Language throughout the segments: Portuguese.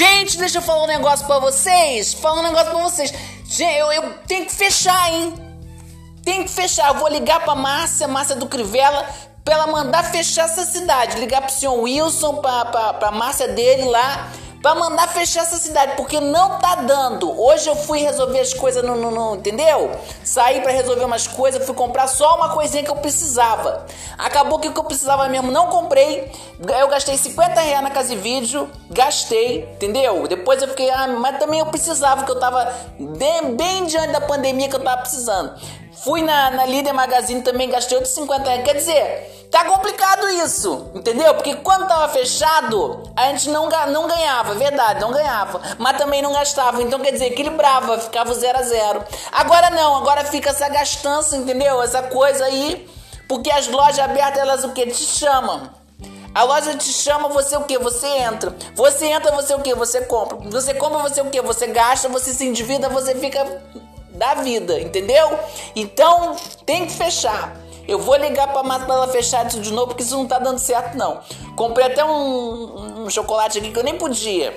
Gente, deixa eu falar um negócio pra vocês. Falar um negócio pra vocês. Gente, eu, eu tenho que fechar, hein? Tem que fechar. Eu vou ligar pra Márcia, Márcia do Crivella, pra ela mandar fechar essa cidade. Ligar pro senhor Wilson, pra, pra, pra Márcia dele lá para mandar fechar essa cidade, porque não tá dando. Hoje eu fui resolver as coisas no, no, no entendeu? Saí para resolver umas coisas, fui comprar só uma coisinha que eu precisava. Acabou que o que eu precisava mesmo não comprei. Eu gastei 50 reais na casa de vídeo, gastei, entendeu? Depois eu fiquei, ah, mas também eu precisava, que eu tava bem, bem diante da pandemia que eu tava precisando. Fui na, na Líder Magazine também, gastei outros 50 reais. Quer dizer, tá complicado isso, entendeu? Porque quando tava fechado, a gente não, não ganhava, verdade, não ganhava. Mas também não gastava. Então, quer dizer, equilibrava, ficava zero a zero. Agora não, agora fica essa gastança, entendeu? Essa coisa aí. Porque as lojas abertas, elas o que? Te chamam. A loja te chama, você o que? Você entra. Você entra, você o que? Você compra. Você compra, você o que? Você gasta, você se endivida, você fica da vida, entendeu? Então tem que fechar. Eu vou ligar pra Mata pra ela fechar isso de novo, porque isso não tá dando certo, não. Comprei até um, um chocolate aqui que eu nem podia.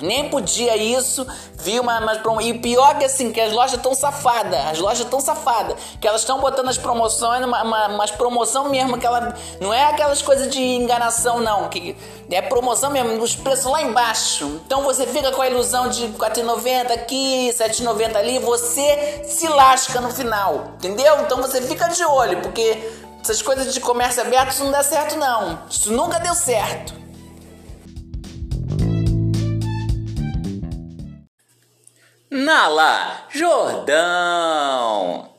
Nem podia isso, viu? Mas, mas e pior que assim, que as lojas estão safadas, as lojas estão safadas, que elas estão botando as promoções, uma, uma, umas promoção mesmo, que ela não é aquelas coisas de enganação, não, que é promoção mesmo, os preços lá embaixo. Então você fica com a ilusão de 4,90 aqui, 7,90 ali, você se lasca no final, entendeu? Então você fica de olho, porque essas coisas de comércio aberto isso não dá certo, não. Isso nunca deu certo. Nala Jordão.